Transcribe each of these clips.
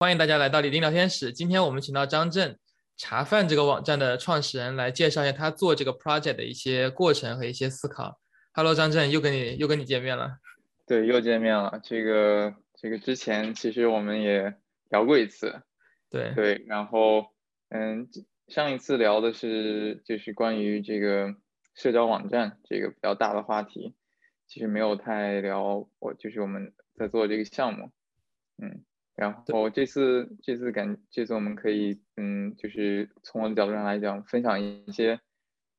欢迎大家来到李丁聊天室。今天我们请到张震，茶饭这个网站的创始人，来介绍一下他做这个 project 的一些过程和一些思考。Hello，张震，又跟你又跟你见面了。对，又见面了。这个这个之前其实我们也聊过一次。对对，然后嗯，上一次聊的是就是关于这个社交网站这个比较大的话题，其实没有太聊我就是我们在做这个项目，嗯。然后这次这次感这次我们可以嗯，就是从我的角度上来讲，分享一些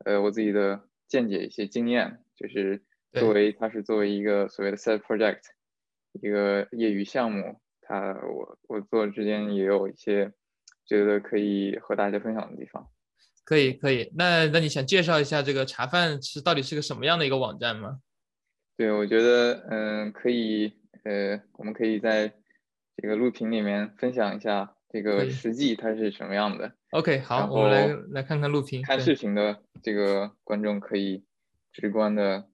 呃我自己的见解、一些经验，就是作为它是作为一个所谓的 side project，一个业余项目，它我我做之间也有一些觉得可以和大家分享的地方。可以可以，那那你想介绍一下这个茶饭是到底是个什么样的一个网站吗？对，我觉得嗯可以呃，我们可以在。这个录屏里面分享一下这个实际它是什么样的。OK，好，我们来来看看录屏。看视频的这个观众可以直观的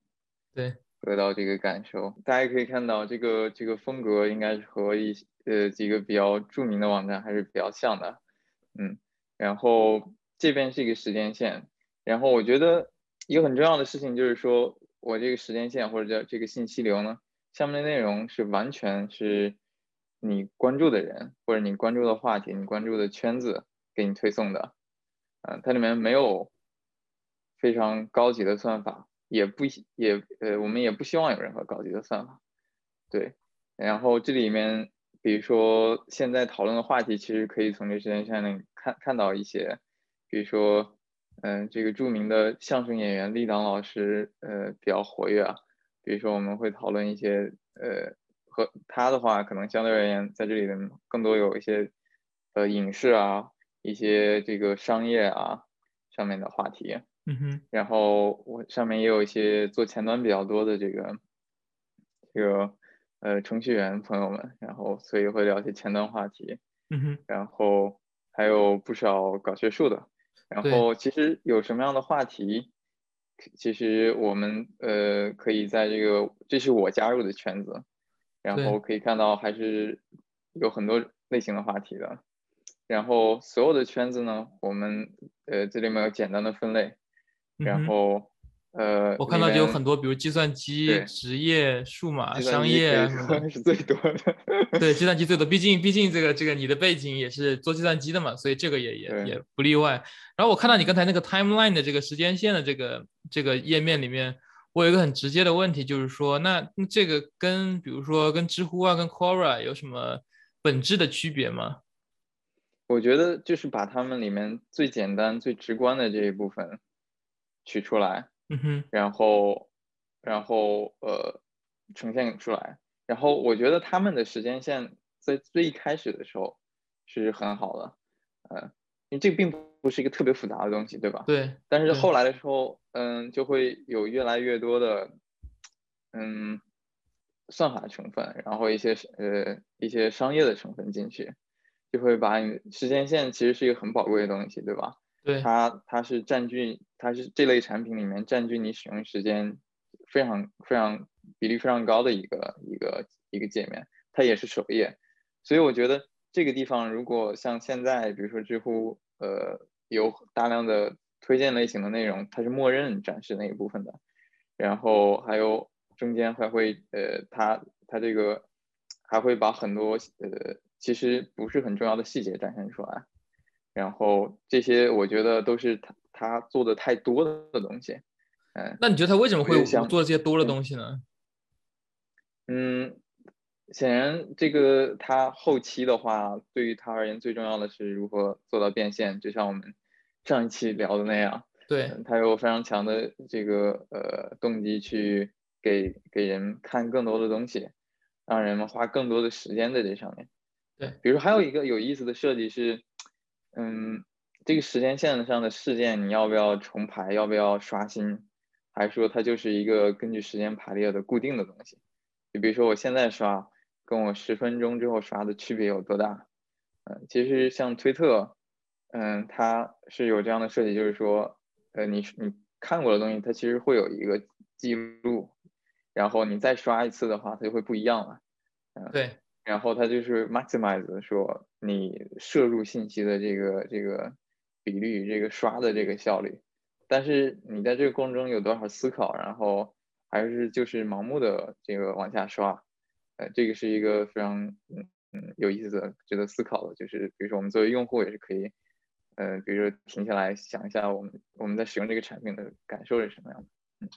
对得到这个感受。大家可以看到这个这个风格应该是和一呃几个比较著名的网站还是比较像的。嗯，然后这边是一个时间线，然后我觉得一个很重要的事情就是说我这个时间线或者叫这个信息流呢，下面的内容是完全是。你关注的人或者你关注的话题，你关注的圈子给你推送的，嗯，它里面没有非常高级的算法，也不也呃，我们也不希望有任何高级的算法，对。然后这里面，比如说现在讨论的话题，其实可以从这时间线里看看到一些，比如说，嗯，这个著名的相声演员立党老师，呃，比较活跃啊。比如说我们会讨论一些，呃。和他的话，可能相对而言，在这里的更多有一些，呃，影视啊，一些这个商业啊上面的话题。嗯哼。然后我上面也有一些做前端比较多的这个，这个呃程序员朋友们，然后所以会聊一些前端话题。嗯哼。然后还有不少搞学术的。然后其实有什么样的话题，其实我们呃可以在这个，这是我加入的圈子。然后可以看到还是有很多类型的话题的，然后所有的圈子呢，我们呃这里面有简单的分类，然后呃我看到就有很多，比如计算机、职业、数码、商业 是最多的。对，计算机最多，毕竟毕竟这个这个你的背景也是做计算机的嘛，所以这个也也也不例外。然后我看到你刚才那个 timeline 的这个时间线的这个这个页面里面。我有一个很直接的问题，就是说，那这个跟比如说跟知乎啊、跟 Quora 有什么本质的区别吗？我觉得就是把他们里面最简单、最直观的这一部分取出来，嗯哼，然后，然后呃呈现出来。然后我觉得他们的时间线在最一开始的时候是很好的，嗯。因为这个并不是一个特别复杂的东西，对吧？对。但是后来的时候，嗯，就会有越来越多的，嗯，算法成分，然后一些呃一些商业的成分进去，就会把你时间线其实是一个很宝贵的东西，对吧？对。它它是占据，它是这类产品里面占据你使用时间非常非常比例非常高的一个一个一个界面，它也是首页，所以我觉得。这个地方如果像现在，比如说知乎，呃，有大量的推荐类型的内容，它是默认展示那一部分的，然后还有中间还会，呃，它它这个还会把很多呃其实不是很重要的细节展现出来，然后这些我觉得都是他他做的太多的东西，嗯，那你觉得他为什么会做这些多的东西呢？嗯。显然，这个他后期的话，对于他而言最重要的是如何做到变现，就像我们 上一期聊的那样。对，他有非常强的这个呃动机去给给人看更多的东西，让人们花更多的时间在这上面。对，比如还有一个有意思的设计是，嗯，这个时间线上的事件你要不要重排，要不要刷新，还是说它就是一个根据时间排列的固定的东西？就比如说我现在刷。跟我十分钟之后刷的区别有多大？嗯，其实像推特，嗯，它是有这样的设计，就是说，呃，你你看过的东西，它其实会有一个记录，然后你再刷一次的话，它就会不一样了。嗯，对，然后它就是 maximize 说你摄入信息的这个这个比率，这个刷的这个效率。但是你在这个过程中有多少思考，然后还是就是盲目的这个往下刷，呃，这个是一个非常嗯嗯有意思的、值得思考的。就是比如说我们作为用户也是可以，呃，比如说停下来想一下，我们我们在使用这个产品的感受是什么样的。嗯，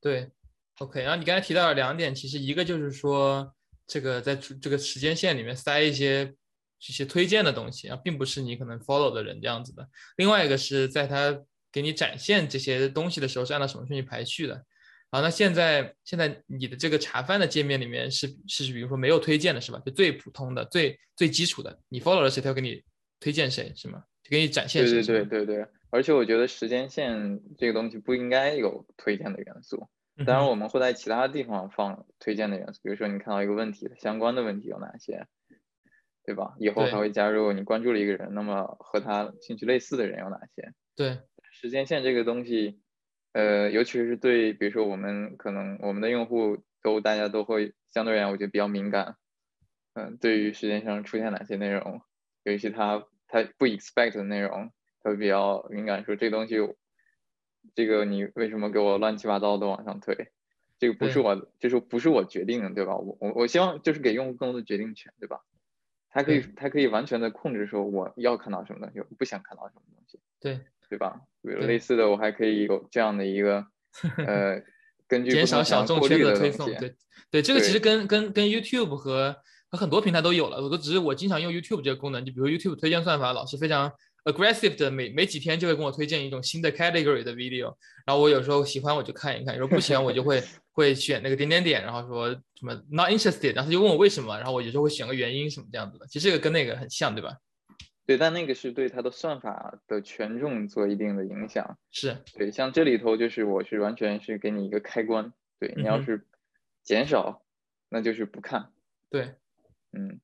对，OK。然后你刚才提到了两点，其实一个就是说这个在这个时间线里面塞一些这些推荐的东西啊，并不是你可能 follow 的人这样子的。另外一个是在它给你展现这些东西的时候是按照什么顺序排序的？好，那现在现在你的这个查饭的界面里面是是比如说没有推荐的是吧？就最普通的、最最基础的，你 follow 了谁，他要给你推荐谁是吗？就给你展现。对对对对对。而且我觉得时间线这个东西不应该有推荐的元素。当然我们会在其他地方放推荐的元素，比如说你看到一个问题相关的问题有哪些，对吧？以后还会加入你关注了一个人，那么和他兴趣类似的人有哪些？对。时间线这个东西，呃，尤其是对，比如说我们可能我们的用户都大家都会相对而言，我觉得比较敏感，嗯，对于时间上出现哪些内容，尤其他他不 expect 的内容，他会比较敏感，说这东西，这个你为什么给我乱七八糟的往上推？这个不是我，就是不是我决定的，对吧？我我我希望就是给用户更多的决定权，对吧？他可以他可以完全的控制说我要看到什么东西，我不想看到什么东西，对对吧？比如类似的，我还可以有这样的一个，呃，根据减少小众圈的推送，对对，这个其实跟跟跟 YouTube 和和很多平台都有了，我都只是我经常用 YouTube 这个功能，就比如 YouTube 推荐算法老是非常 aggressive 的，每每几天就会跟我推荐一种新的 category 的 video，然后我有时候喜欢我就看一看，有时候不喜欢我就会 会选那个点点点，然后说什么 not interested，然后他就问我为什么，然后我有时候会选个原因什么这样子的，其实这个跟那个很像，对吧？对，但那个是对它的算法的权重做一定的影响。是对，像这里头就是我是完全是给你一个开关，对你要是减少，那就是不看。对，嗯，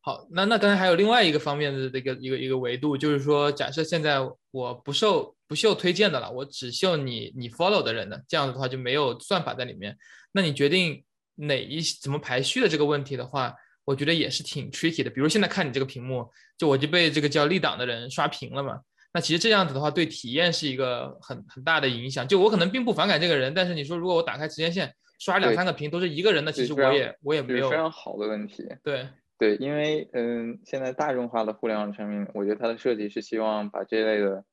好，那那刚才还有另外一个方面的这个一个一个维度，就是说，假设现在我不受不秀推荐的了，我只秀你你 follow 的人的，这样子的话就没有算法在里面。那你决定哪一怎么排序的这个问题的话？我觉得也是挺 tricky 的，比如现在看你这个屏幕，就我就被这个叫立党的人刷屏了嘛。那其实这样子的话，对体验是一个很很大的影响。就我可能并不反感这个人，但是你说如果我打开时间线刷两三个屏都是一个人的，其实我也我也没有非常好的问题。对对，因为嗯，现在大众化的互联网产品，我觉得它的设计是希望把这类的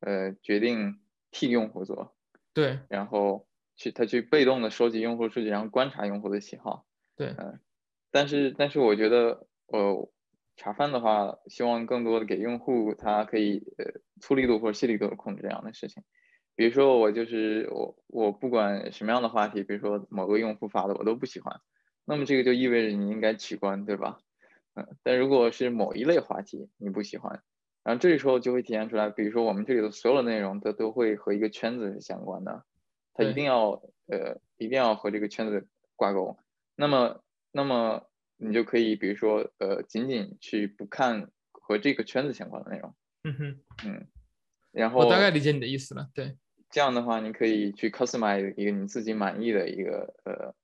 呃决定替用户做。对，然后去他去被动的收集用户数据，然后观察用户的喜好。对，嗯。但是，但是我觉得，呃，茶饭的话，希望更多的给用户，他可以呃粗力度或者细力度的控制这样的事情。比如说，我就是我，我不管什么样的话题，比如说某个用户发的，我都不喜欢。那么这个就意味着你应该取关，对吧？嗯。但如果是某一类话题你不喜欢，然后这时候就会体现出来，比如说我们这里的所有的内容，它都会和一个圈子是相关的，它一定要呃一定要和这个圈子挂钩。那么。那么你就可以，比如说，呃，仅仅去不看和这个圈子相关的内容。嗯哼，嗯。然后我大概理解你的意思了。对，这样的话，你可以去 customize 一个你自己满意的一个呃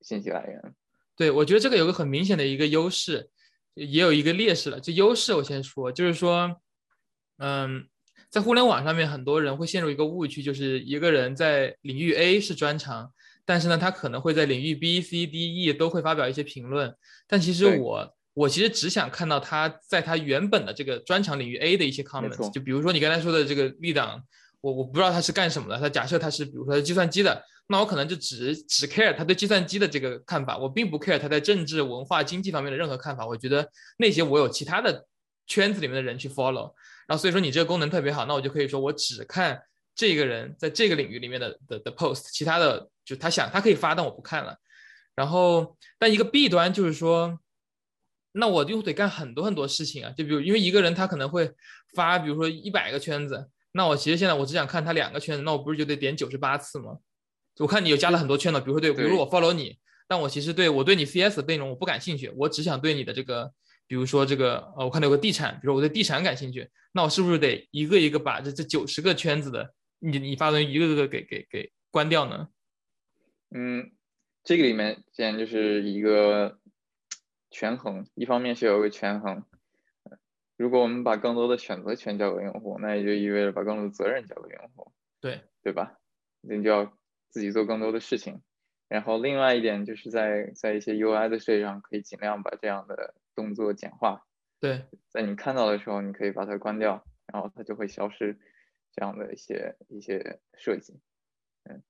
信息来源。对，我觉得这个有个很明显的一个优势，也有一个劣势了。就优势，我先说，就是说，嗯，在互联网上面，很多人会陷入一个误区，就是一个人在领域 A 是专长。但是呢，他可能会在领域 B、C、D、E 都会发表一些评论。但其实我，我其实只想看到他在他原本的这个专长领域 A 的一些 comments。就比如说你刚才说的这个立档，我我不知道他是干什么的。他假设他是比如说计算机的，那我可能就只只 care 他对计算机的这个看法，我并不 care 他在政治、文化、经济方面的任何看法。我觉得那些我有其他的圈子里面的人去 follow。然后所以说你这个功能特别好，那我就可以说我只看这个人在这个领域里面的的的 post，其他的。就他想，他可以发，但我不看了。然后，但一个弊端就是说，那我就得干很多很多事情啊。就比如，因为一个人他可能会发，比如说一百个圈子，那我其实现在我只想看他两个圈子，那我不是就得点九十八次吗？我看你有加了很多圈子，比如说对，比如我 follow 你，但我其实对我对你 CS 的内容我不感兴趣，我只想对你的这个，比如说这个，呃，我看到有个地产，比如说我对地产感兴趣，那我是不是得一个一个把这这九十个圈子的你你发的一个个给给给关掉呢？嗯，这个里面既然就是一个权衡，一方面是有一个权衡。如果我们把更多的选择权交给用户，那也就意味着把更多的责任交给用户，对对吧？你就要自己做更多的事情。然后另外一点就是在在一些 UI 的设计上，可以尽量把这样的动作简化。对，在你看到的时候，你可以把它关掉，然后它就会消失。这样的一些一些设计，嗯，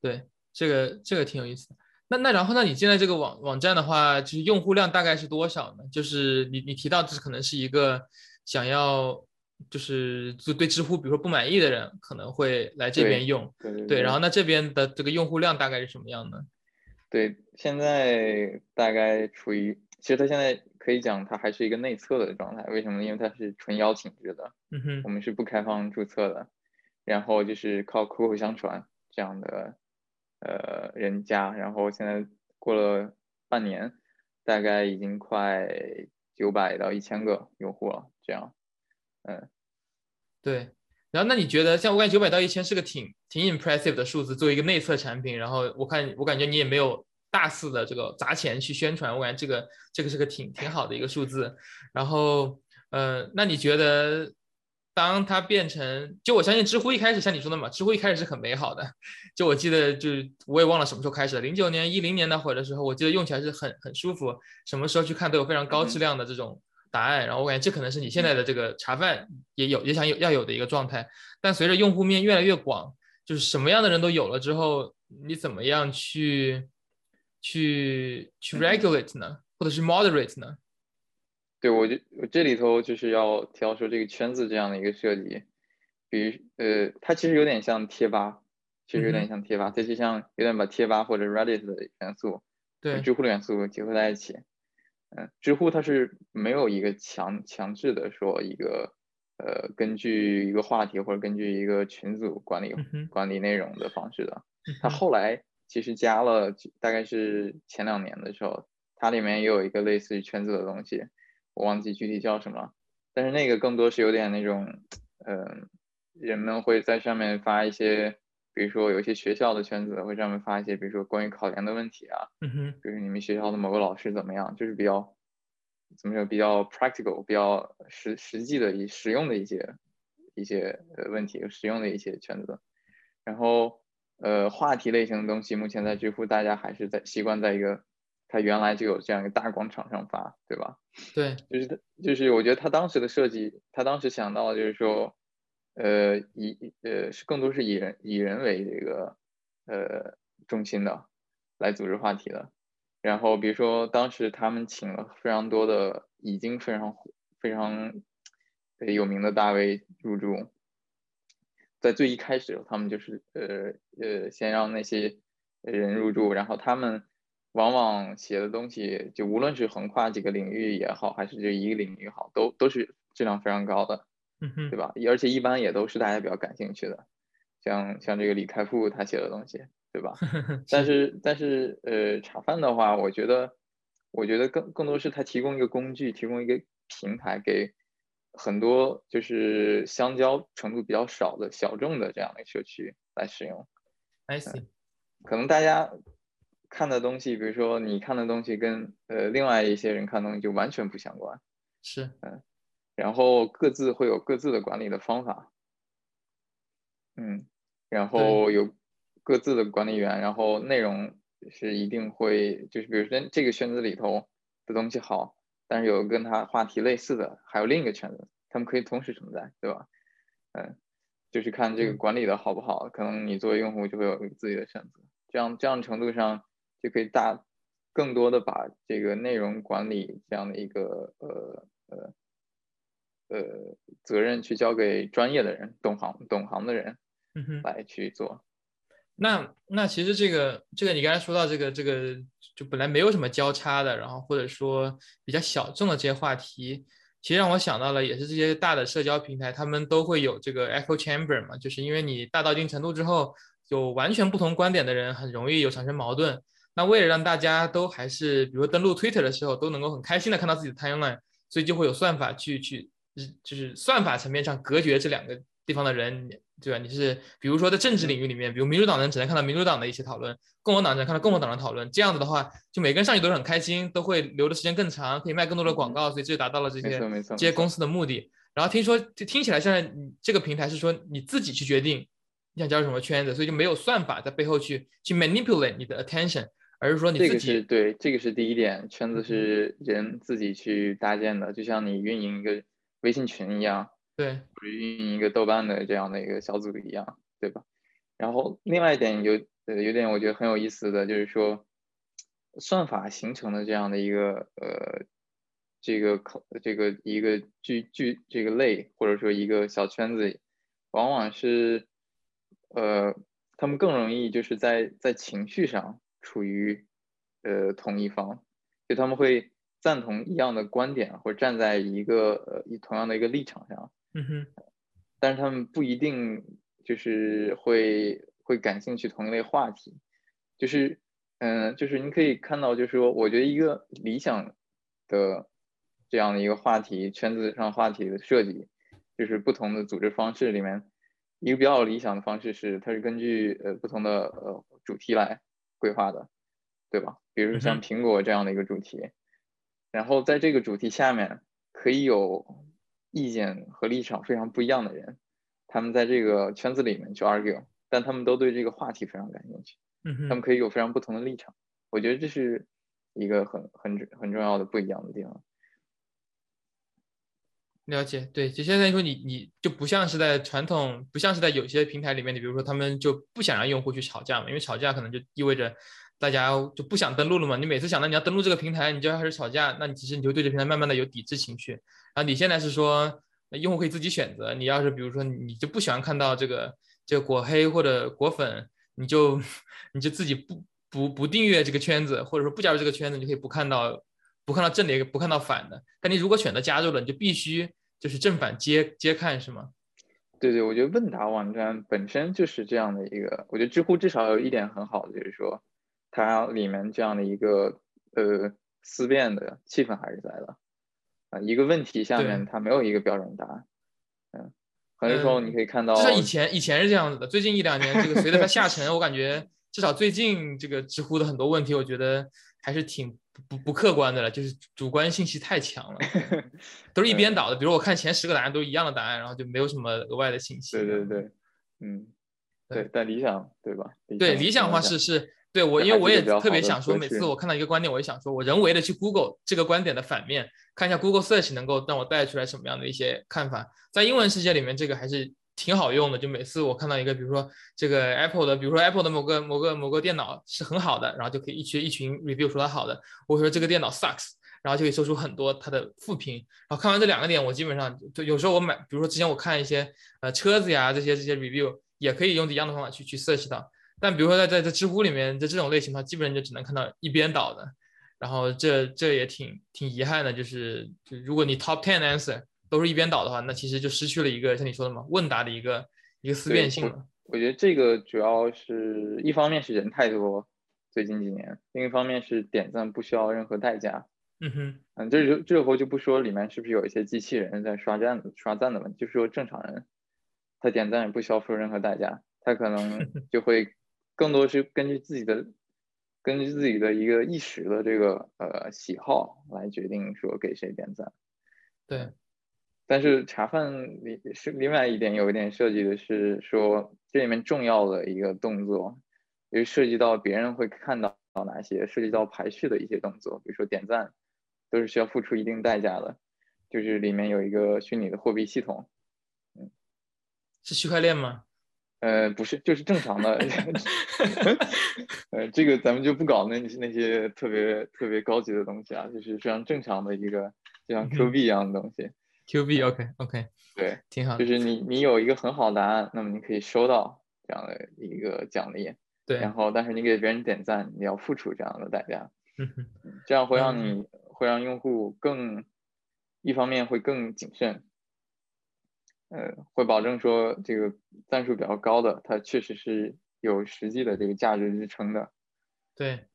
对，这个这个挺有意思的。那那然后呢？你现在这个网网站的话，就是用户量大概是多少呢？就是你你提到这可能是一个想要就是就对知乎比如说不满意的人可能会来这边用，对对对。然后那这边的这个用户量大概是什么样呢？对，现在大概处于，其实它现在可以讲它还是一个内测的状态。为什么？因为它是纯邀请制的，嗯哼，我们是不开放注册的，然后就是靠口口相传这样的。呃，人加，然后现在过了半年，大概已经快九百到一千个用户了，这样，嗯，对，然后那你觉得，像我感觉九百到一千是个挺挺 impressive 的数字，作为一个内测产品，然后我看我感觉你也没有大肆的这个砸钱去宣传，我感觉这个这个是个挺挺好的一个数字，然后，呃，那你觉得？当它变成，就我相信知乎一开始像你说的嘛，知乎一开始是很美好的。就我记得，就是我也忘了什么时候开始了，零九年、一零年那会儿的时候，我记得用起来是很很舒服，什么时候去看都有非常高质量的这种答案。然后我感觉这可能是你现在的这个茶饭也有也想有要有的一个状态。但随着用户面越来越广，就是什么样的人都有了之后，你怎么样去去去 regulate 呢，或者是 moderate 呢？对我就我这里头就是要挑说这个圈子这样的一个设计，比如呃，它其实有点像贴吧，其实有点像贴吧，它就像有点把贴吧或者 Reddit 的元素，对，知乎的元素结合在一起。嗯，知乎它是没有一个强强制的说一个呃根据一个话题或者根据一个群组管理管理内容的方式的。它后来其实加了，大概是前两年的时候，它里面也有一个类似于圈子的东西。我忘记具体叫什么，但是那个更多是有点那种，嗯，人们会在上面发一些，比如说有一些学校的圈子会上面发一些，比如说关于考研的问题啊，嗯哼，比如你们学校的某个老师怎么样，就是比较怎么说比较 practical，比较实实际的、以实用的一些一些呃问题，实用的一些圈子。然后呃话题类型的东西，目前在知乎大家还是在习惯在一个。他原来就有这样一个大广场上发，对吧？对，就是他，就是我觉得他当时的设计，他当时想到就是说，呃，以呃是更多是以人以人为这个呃中心的来组织话题的。然后比如说当时他们请了非常多的已经非常非常有名的大 V 入驻，在最一开始他们就是呃呃先让那些人入驻，然后他们。往往写的东西，就无论是横跨几个领域也好，还是就一个领域好，都都是质量非常高的，嗯对吧？而且一般也都是大家比较感兴趣的，像像这个李开复他写的东西，对吧？但是但是呃，茶饭的话，我觉得我觉得更更多是他提供一个工具，提供一个平台，给很多就是相交程度比较少的小众的这样的社区来使用。I see，可能大家。看的东西，比如说你看的东西跟呃另外一些人看东西就完全不相关，是。嗯，然后各自会有各自的管理的方法，嗯，然后有各自的管理员，然后内容是一定会就是比如说这个圈子里头的东西好，但是有跟他话题类似的还有另一个圈子，他们可以同时存在，对吧？嗯，就是看这个管理的好不好，可能你作为用户就会有自己的选择，这样这样程度上。就可以大更多的把这个内容管理这样的一个呃呃呃责任去交给专业的人、懂行懂行的人来去做。那那其实这个这个你刚才说到这个这个就本来没有什么交叉的，然后或者说比较小众的这些话题，其实让我想到了也是这些大的社交平台，他们都会有这个 echo chamber 嘛，就是因为你大到一定程度之后，有完全不同观点的人很容易有产生矛盾。那为了让大家都还是，比如登录 Twitter 的时候都能够很开心的看到自己的 timeline，所以就会有算法去去，就是算法层面上隔绝这两个地方的人，对吧？你是比如说在政治领域里面，比如民主党人只能看到民主党的一些讨论，共和党人看到共和党的讨论，这样子的话，就每个人上去都是很开心，都会留的时间更长，可以卖更多的广告，所以这就达到了这些这些公司的目的。然后听说听起来现在你这个平台是说你自己去决定你想加入什么圈子，所以就没有算法在背后去去 manipulate 你的 attention，而是说你自己。这个是对，这个是第一点，圈子是人自己去搭建的，就像你运营一个微信群一样。对，或者运营一个豆瓣的这样的一个小组一样，对吧？然后另外一点有呃有点我觉得很有意思的就是说，算法形成的这样的一个呃这个口这个一个聚聚这个类或者说一个小圈子，往往是呃他们更容易就是在在情绪上处于呃同一方，就他们会赞同一样的观点或者站在一个呃一同样的一个立场上。嗯哼，但是他们不一定就是会会感兴趣同一类话题，就是嗯，就是你可以看到，就是说，我觉得一个理想的这样的一个话题圈子上话题的设计，就是不同的组织方式里面，一个比较理想的方式是，它是根据呃不同的呃主题来规划的，对吧？比如像苹果这样的一个主题，然后在这个主题下面可以有。意见和立场非常不一样的人，他们在这个圈子里面去 argue，但他们都对这个话题非常感兴趣。嗯他们可以有非常不同的立场。我觉得这是一个很很很重要的不一样的地方。了解，对，就现在说你你就不像是在传统，不像是在有些平台里面，你比如说他们就不想让用户去吵架嘛，因为吵架可能就意味着大家就不想登录了嘛。你每次想到你要登录这个平台，你就要开始吵架，那你其实你就对这平台慢慢的有抵制情绪。然后你现在是说，那用户可以自己选择。你要是比如说你就不喜欢看到这个这个果黑或者果粉，你就 你就自己不不不订阅这个圈子，或者说不加入这个圈子，你就可以不看到不看到正的，也不看到反的。但你如果选择加入了，你就必须就是正反皆皆看，是吗？对对，我觉得问答网站本身就是这样的一个。我觉得知乎至少有一点很好的，就是说它里面这样的一个呃思辨的气氛还是在的。啊，一个问题下面它没有一个标准答案，嗯，很多时候你可以看到，至少以前以前是这样子的，最近一两年这个随着它下沉，我感觉至少最近这个知乎的很多问题，我觉得还是挺不不客观的了，就是主观信息太强了，都是一边倒的。比如我看前十个答案都是一样的答案，然后就没有什么额外的信息。对对对，嗯，对，但理想对吧？对理想化是是。对我，因为我也特别想说，每次我看到一个观点，我也想说，我人为的去 Google 这个观点的反面，看一下 Google Search 能够让我带出来什么样的一些看法。在英文世界里面，这个还是挺好用的。就每次我看到一个，比如说这个 Apple 的，比如说 Apple 的某个某个某个电脑是很好的，然后就可以一群一群 review 说它好的。我说这个电脑 sucks，然后就可以搜出很多它的负评。然后看完这两个点，我基本上就有时候我买，比如说之前我看一些呃车子呀这些这些 review，也可以用一样的方法去去 search 到。但比如说在在在知乎里面，在这种类型的话，基本上就只能看到一边倒的，然后这这也挺挺遗憾的，就是就如果你 top ten answer 都是一边倒的话，那其实就失去了一个像你说的嘛，问答的一个一个思辨性了。我觉得这个主要是一方面是人太多，最近几年，另一方面是点赞不需要任何代价。嗯哼，嗯，这就这时候就不说里面是不是有一些机器人在刷赞刷赞的问题，就是说正常人他点赞也不需要付出任何代价，他可能 就会。更多是根据自己的，根据自己的一个一时的这个呃喜好来决定说给谁点赞。对，但是茶饭里是另外一点有一点涉及的是说这里面重要的一个动作，因为涉及到别人会看到哪些，涉及到排序的一些动作，比如说点赞，都是需要付出一定代价的，就是里面有一个虚拟的货币系统，嗯，是区块链吗？呃，不是，就是正常的。呃，这个咱们就不搞那那些特别特别高级的东西啊，就是非常正常的一个，就像 Q 币一样的东西。Q 币，OK OK，对，挺好。就是你你有一个很好的答案，那么你可以收到这样的一个奖励。对。然后，但是你给别人点赞，你要付出这样的代价。这样会让你会让用户更，一方面会更谨慎。呃，会保证说这个赞数比较高的，它确实是有实际的这个价值支撑的。对。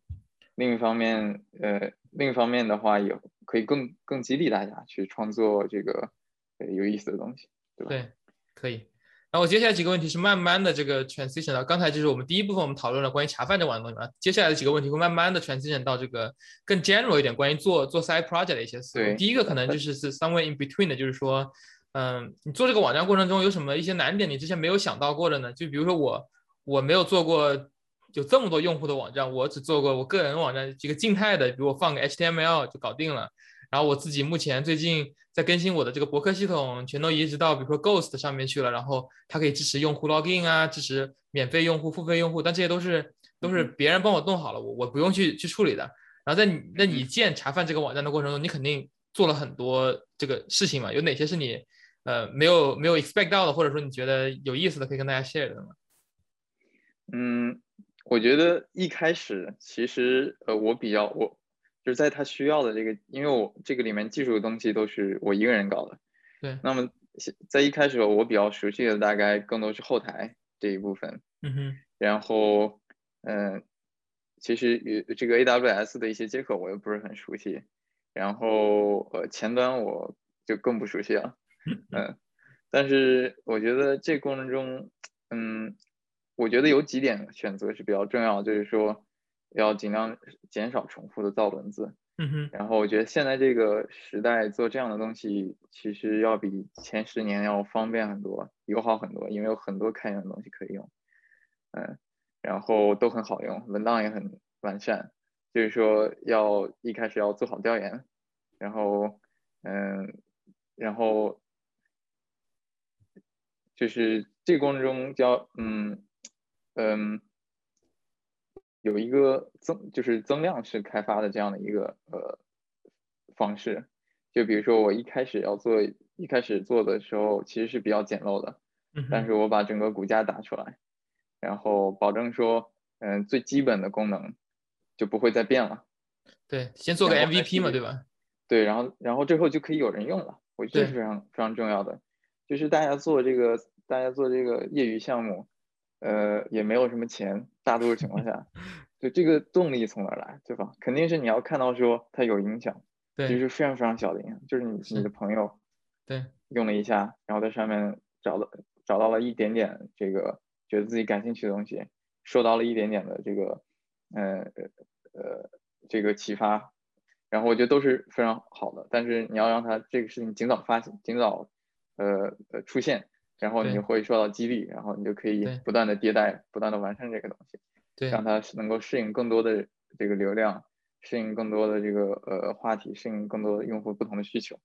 另一方面，呃，另一方面的话，也可以更更激励大家去创作这个呃有意思的东西，对吧？对，可以。然后接下来几个问题是慢慢的这个 transition 到刚才就是我们第一部分我们讨论了关于茶饭这玩意东西嘛，接下来的几个问题会慢慢的 transition 到这个更 general 一点关于做做 side project 的一些思路。第一个可能就是是 somewhere in between 的，就是说，嗯，你做这个网站过程中有什么一些难点你之前没有想到过的呢？就比如说我我没有做过有这么多用户的网站，我只做过我个人网站几个静态的，比如我放个 HTML 就搞定了。然后我自己目前最近在更新我的这个博客系统，全都移植到比如说 Ghost 上面去了。然后它可以支持用户 login 啊，支持免费用户、付费用户，但这些都是都是别人帮我弄好了，我我不用去去处理的。然后在你那你建查饭这个网站的过程中，你肯定做了很多这个事情嘛？有哪些是你呃没有没有 expect 到的，或者说你觉得有意思的可以跟大家 share 的吗？嗯，我觉得一开始其实呃我比较我。就是在他需要的这个，因为我这个里面技术的东西都是我一个人搞的，对。那么在一开始我比较熟悉的大概更多是后台这一部分，嗯哼。然后，嗯，其实与这个 AWS 的一些接口我又不是很熟悉，然后呃前端我就更不熟悉了，嗯。但是我觉得这过程中，嗯，我觉得有几点选择是比较重要，就是说。要尽量减少重复的造轮子，嗯哼。然后我觉得现在这个时代做这样的东西，其实要比前十年要方便很多，友好很多，因为有很多开源的东西可以用，嗯，然后都很好用，文档也很完善。就是说要一开始要做好调研，然后，嗯，然后就是这个过程中要，嗯，嗯。有一个增就是增量式开发的这样的一个呃方式，就比如说我一开始要做一开始做的时候其实是比较简陋的，但是我把整个骨架打出来，然后保证说嗯最基本的功能就不会再变了。对，先做个 MVP 嘛，对吧？对，然后然后最后就可以有人用了，我觉得这是非常非常重要的，就是大家做这个大家做这个业余项目。呃，也没有什么钱，大多数情况下，就这个动力从哪来，对吧？肯定是你要看到说它有影响，对，就是非常非常小的影响，就是你你的朋友，对，用了一下，然后在上面找到找到了一点点这个觉得自己感兴趣的东西，受到了一点点的这个，呃呃这个启发，然后我觉得都是非常好的，但是你要让他这个事情尽早发现，尽早呃呃出现。然后你会受到激励，然后你就可以不断的迭代，不断的完善这个东西，让它能够适应更多的这个流量，适应更多的这个呃话题，适应更多的用户不同的需求。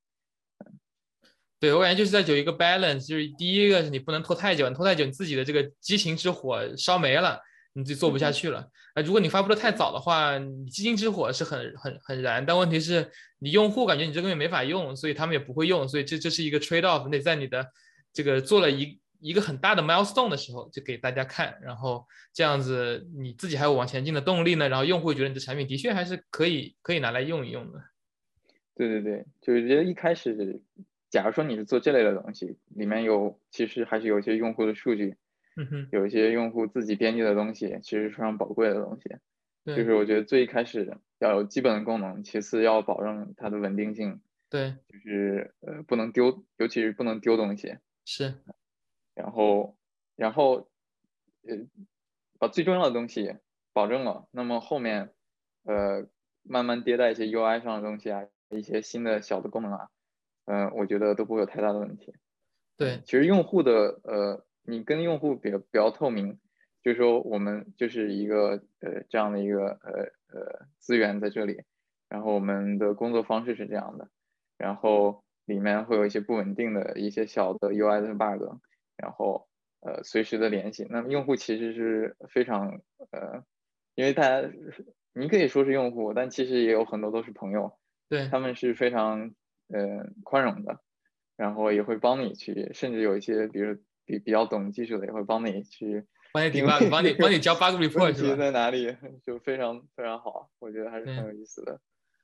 对我感觉就是在有一个 balance，就是第一个是你不能拖太久，你拖太久你自己的这个激情之火烧没了，你就做不下去了。啊，如果你发布的太早的话，你激情之火是很很很燃，但问题是你用户感觉你这个东西没法用，所以他们也不会用，所以这这是一个 trade off，得在你的。这个做了一一个很大的 milestone 的时候，就给大家看，然后这样子你自己还有往前进的动力呢，然后用户觉得你的产品的确还是可以可以拿来用一用的。对对对，就是觉得一开始，假如说你是做这类的东西，里面有其实还是有一些用户的数据，嗯哼，有一些用户自己编辑的东西，其实是非常宝贵的东西。对，就是我觉得最一开始要有基本的功能，其次要保证它的稳定性。对，就是呃不能丢，尤其是不能丢东西。是，然后，然后，呃，把最重要的东西保证了，那么后面，呃，慢慢迭代一些 UI 上的东西啊，一些新的小的功能啊，嗯，我觉得都不会有太大的问题。对，其实用户的，呃，你跟用户比较比较透明，就是说我们就是一个呃这样的一个呃呃资源在这里，然后我们的工作方式是这样的，然后。里面会有一些不稳定的一些小的 UI 的 bug，然后呃随时的联系。那么用户其实是非常呃，因为大家你可以说是用户，但其实也有很多都是朋友，对他们是非常呃宽容的，然后也会帮你去，甚至有一些比如比比较懂技术的也会帮你去帮你 debug，帮你帮你交 bug report 是吧？在哪里 就非常非常好，我觉得还是很有意思的。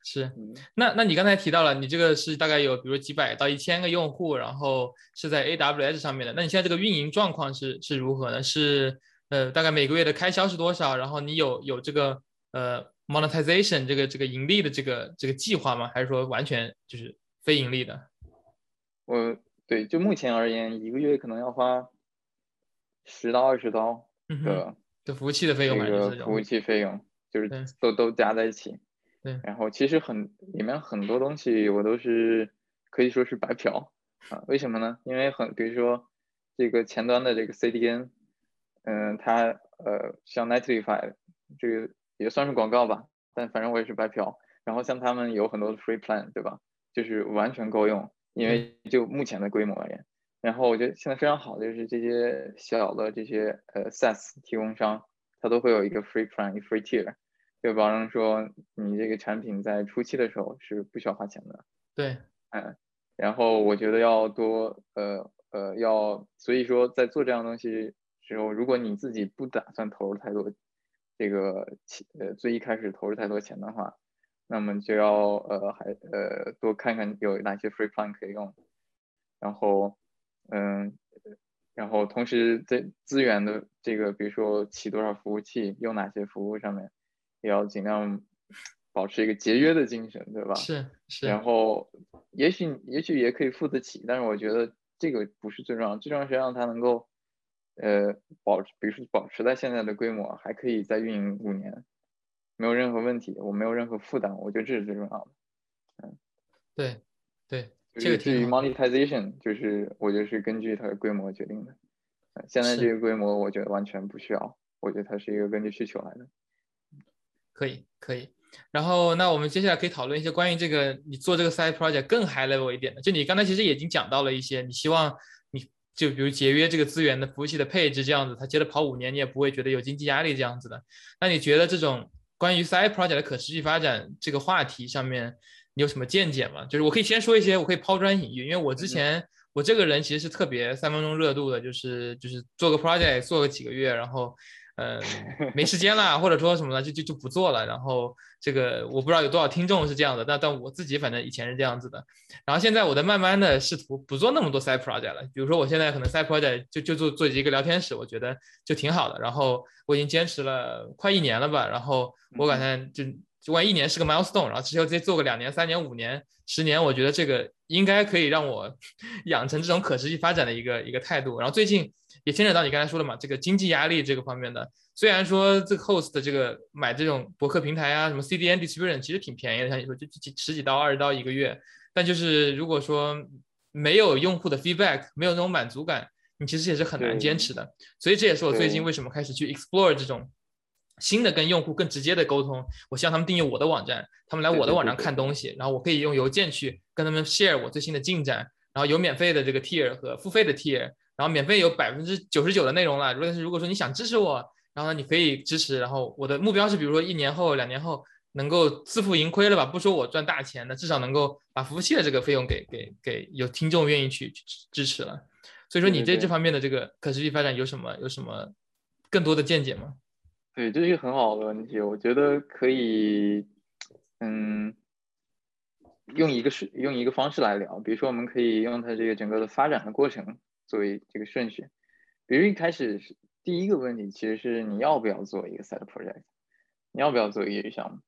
是，那那你刚才提到了，你这个是大概有比如几百到一千个用户，然后是在 AWS 上面的。那你现在这个运营状况是是如何呢？是呃，大概每个月的开销是多少？然后你有有这个呃 monetization 这个这个盈利的这个这个计划吗？还是说完全就是非盈利的？我对，就目前而言，一个月可能要花十到二十刀的的服务器的费用，这个服务器费用就是都都加在一起。对，然后其实很里面很多东西我都是可以说是白嫖啊，为什么呢？因为很比如说这个前端的这个 CDN，嗯，它呃像 Netlify 这个也算是广告吧，但反正我也是白嫖。然后像他们有很多的 free plan，对吧？就是完全够用，因为就目前的规模而言。然后我觉得现在非常好的就是这些小的这些呃 SaaS 提供商，它都会有一个 free plan，一个 free tier。就保证说你这个产品在初期的时候是不需要花钱的。对，嗯，然后我觉得要多呃呃要，所以说在做这样东西时候，如果你自己不打算投入太多这个钱，呃最一开始投入太多钱的话，那么就要呃还呃多看看有哪些 free plan 可以用，然后嗯，然后同时在资源的这个比如说起多少服务器，用哪些服务上面。也要尽量保持一个节约的精神，对吧？是是。然后，也许也许也可以付得起，但是我觉得这个不是最重要，最重要是让它能够，呃，保持，比如说保持在现在的规模，还可以再运营五年，没有任何问题，我没有任何负担，我觉得这是最重要的。嗯，对对。这个至于 monetization，就是我觉得是根据它的规模决定的。现在这个规模，我觉得完全不需要，我觉得它是一个根据需求来的。可以可以，然后那我们接下来可以讨论一些关于这个你做这个 side project 更 high level 一点的。就你刚才其实已经讲到了一些，你希望你就比如节约这个资源的服务器的配置这样子，它接着跑五年你也不会觉得有经济压力这样子的。那你觉得这种关于 side project 的可持续发展这个话题上面，你有什么见解吗？就是我可以先说一些，我可以抛砖引玉，因为我之前我这个人其实是特别三分钟热度的，就是就是做个 project 做个几个月，然后。嗯，没时间了，或者说什么呢，就就就不做了。然后这个我不知道有多少听众是这样的，但但我自己反正以前是这样子的。然后现在我在慢慢的试图不做那么多 side project 了。比如说我现在可能 side project 就就做做一个聊天室，我觉得就挺好的。然后我已经坚持了快一年了吧。然后我感觉就就万一年是个 milestone，然后之后再做个两年、三年、五年、十年，我觉得这个应该可以让我 养成这种可持续发展的一个一个态度。然后最近。也牵扯到你刚才说的嘛，这个经济压力这个方面的。虽然说这个 host 的这个买这种博客平台啊，什么 CDN distribution 其实挺便宜的，像你说就几十几刀、二十刀一个月。但就是如果说没有用户的 feedback，没有那种满足感，你其实也是很难坚持的。所以这也是我最近为什么开始去 explore 这种新的跟用户更直接的沟通。我希望他们订阅我的网站，他们来我的网站看东西，然后我可以用邮件去跟他们 share 我最新的进展，然后有免费的这个 tier 和付费的 tier。然后免费有百分之九十九的内容了。如果是如果说你想支持我，然后呢，你可以支持。然后我的目标是，比如说一年后、两年后能够自负盈亏了吧？不说我赚大钱的，至少能够把服务器的这个费用给给给有听众愿意去支持了。所以说你对这方面的这个可持续发展有什么有什么更多的见解吗？对，这是一个很好的问题。我觉得可以，嗯，用一个是用一个方式来聊。比如说，我们可以用它这个整个的发展的过程。作为这个顺序，比如一开始是第一个问题，其实是你要不要做一个 side project，你要不要做业余项目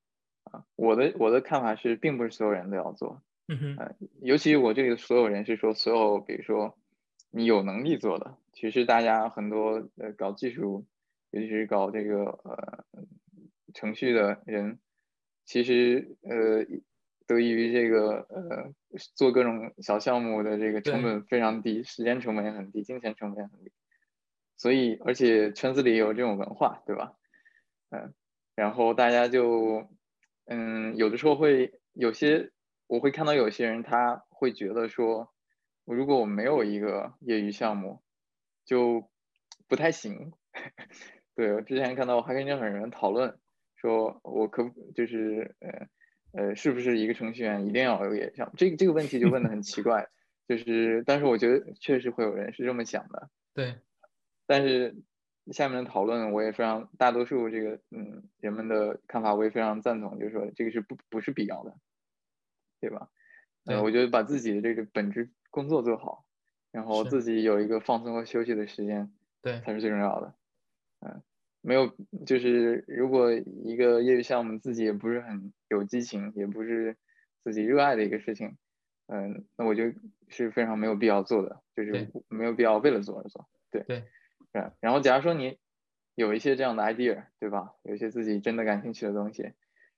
啊？我的我的看法是，并不是所有人都要做，嗯哼，尤其我这里的所有人是说，所有比如说你有能力做的，其实大家很多呃搞技术，尤其是搞这个呃程序的人，其实呃。得益于这个呃，做各种小项目的这个成本非常低，时间成本也很低，金钱成本也很低，所以而且圈子里有这种文化，对吧？嗯，然后大家就嗯，有的时候会有些，我会看到有些人他会觉得说，如果我没有一个业余项目，就不太行。对我之前看到我还跟任何人讨论，说我可就是呃。呃，是不是一个程序员一定要有业余项？这个这个问题就问的很奇怪，就是，但是我觉得确实会有人是这么想的。对，但是下面的讨论我也非常，大多数这个嗯人们的看法我也非常赞同，就是说这个是不不是必要的，对吧？对，我觉得把自己的这个本职工作做好，然后自己有一个放松和休息的时间，对，才是最重要的。嗯。没有，就是如果一个业余项目自己也不是很有激情，也不是自己热爱的一个事情，嗯，那我觉得是非常没有必要做的，就是没有必要为了做而做。对对然然后假如说你有一些这样的 idea，对吧？有一些自己真的感兴趣的东西，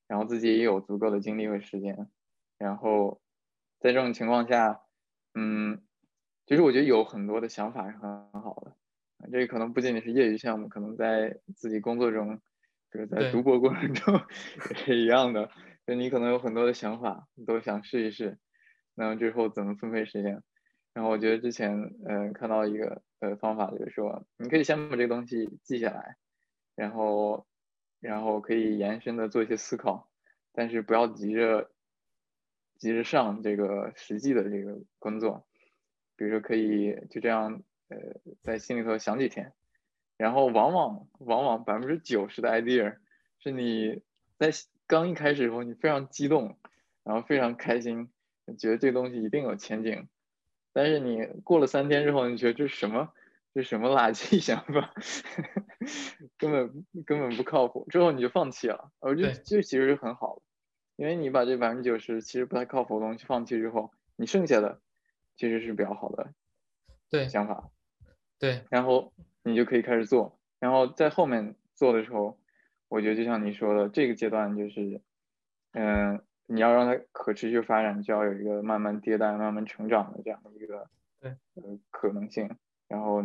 然后自己也有足够的精力和时间，然后在这种情况下，嗯，其实我觉得有很多的想法是很很好的。这个可能不仅仅是业余项目，可能在自己工作中，就是在读博过程中也是一样的。就你可能有很多的想法，你都想试一试，那么之后怎么分配时间？然后我觉得之前嗯看到一个呃方法，就是说你可以先把这个东西记下来，然后然后可以延伸的做一些思考，但是不要急着急着上这个实际的这个工作，比如说可以就这样呃在心里头想几天，然后往往往往百分之九十的 idea 是你在刚一开始的时候你非常激动，然后非常开心，觉得这个东西一定有前景。但是你过了三天之后，你觉得这是什么？这是什么垃圾 想法？根本根本不靠谱。之后你就放弃了。我觉得这其实是很好的，因为你把这百分之九十其实不太靠谱的东西放弃之后，你剩下的其实是比较好的对想法。对，然后你就可以开始做。然后在后面做的时候，我觉得就像你说的，这个阶段就是，嗯。你要让它可持续发展，就要有一个慢慢迭代、慢慢成长的这样的一个对呃可能性，然后